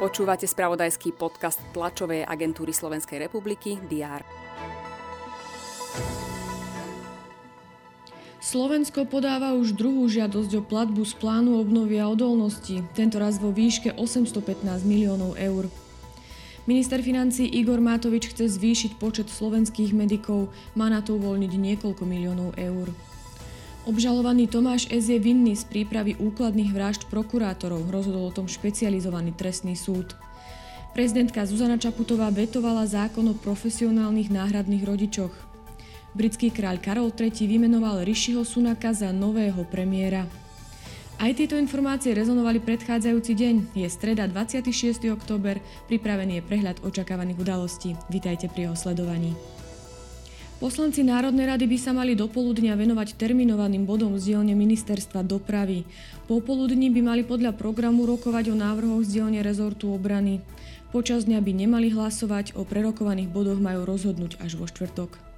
Počúvate spravodajský podcast tlačovej agentúry Slovenskej republiky DR. Slovensko podáva už druhú žiadosť o platbu z plánu obnovy a odolnosti, tento raz vo výške 815 miliónov eur. Minister financí Igor Matovič chce zvýšiť počet slovenských medikov, má na to uvoľniť niekoľko miliónov eur. Obžalovaný Tomáš S. je vinný z prípravy úkladných vražd prokurátorov, rozhodol o tom špecializovaný trestný súd. Prezidentka Zuzana Čaputová vetovala zákon o profesionálnych náhradných rodičoch. Britský kráľ Karol III vymenoval Rishiho Sunaka za nového premiéra. Aj tieto informácie rezonovali predchádzajúci deň. Je streda 26. október, pripravený je prehľad očakávaných udalostí. Vítajte pri jeho sledovaní. Poslanci Národnej rady by sa mali do poludnia venovať terminovaným bodom z dielne Ministerstva dopravy. Popoludní by mali podľa programu rokovať o návrhoch z dielne rezortu obrany. Počas dňa by nemali hlasovať, o prerokovaných bodoch majú rozhodnúť až vo štvrtok.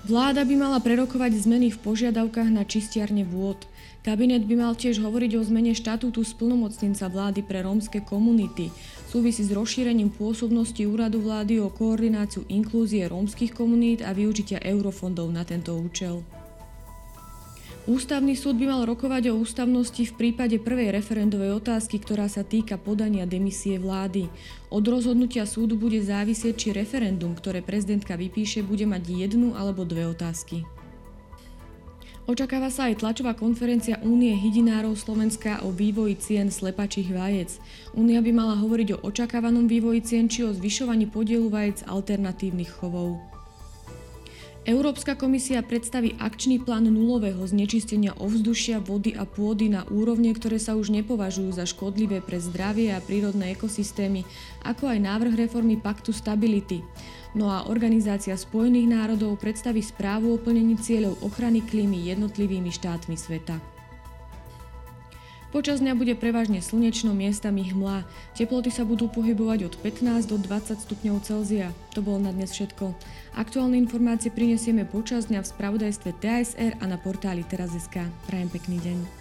Vláda by mala prerokovať zmeny v požiadavkách na čistiarne vôd. Kabinet by mal tiež hovoriť o zmene štatútu splnomocnenca vlády pre rómske komunity. Súvisí s rozšírením pôsobnosti úradu vlády o koordináciu inklúzie rómskych komunít a využitia eurofondov na tento účel. Ústavný súd by mal rokovať o ústavnosti v prípade prvej referendovej otázky, ktorá sa týka podania demisie vlády. Od rozhodnutia súdu bude závisieť, či referendum, ktoré prezidentka vypíše, bude mať jednu alebo dve otázky. Očakáva sa aj tlačová konferencia Únie hydinárov Slovenska o vývoji cien slepačích vajec. Únia by mala hovoriť o očakávanom vývoji cien či o zvyšovaní podielu vajec alternatívnych chovov. Európska komisia predstaví akčný plán nulového znečistenia ovzdušia, vody a pôdy na úrovne, ktoré sa už nepovažujú za škodlivé pre zdravie a prírodné ekosystémy, ako aj návrh reformy Paktu stability. No a Organizácia spojených národov predstaví správu o plnení cieľov ochrany klímy jednotlivými štátmi sveta. Počas dňa bude prevažne slnečno, miestami hmla. Teploty sa budú pohybovať od 15 do 20 stupňov Celzia. To bolo na dnes všetko. Aktuálne informácie prinesieme počas dňa v spravodajstve TSR a na portáli teraz.sk. Prajem pekný deň.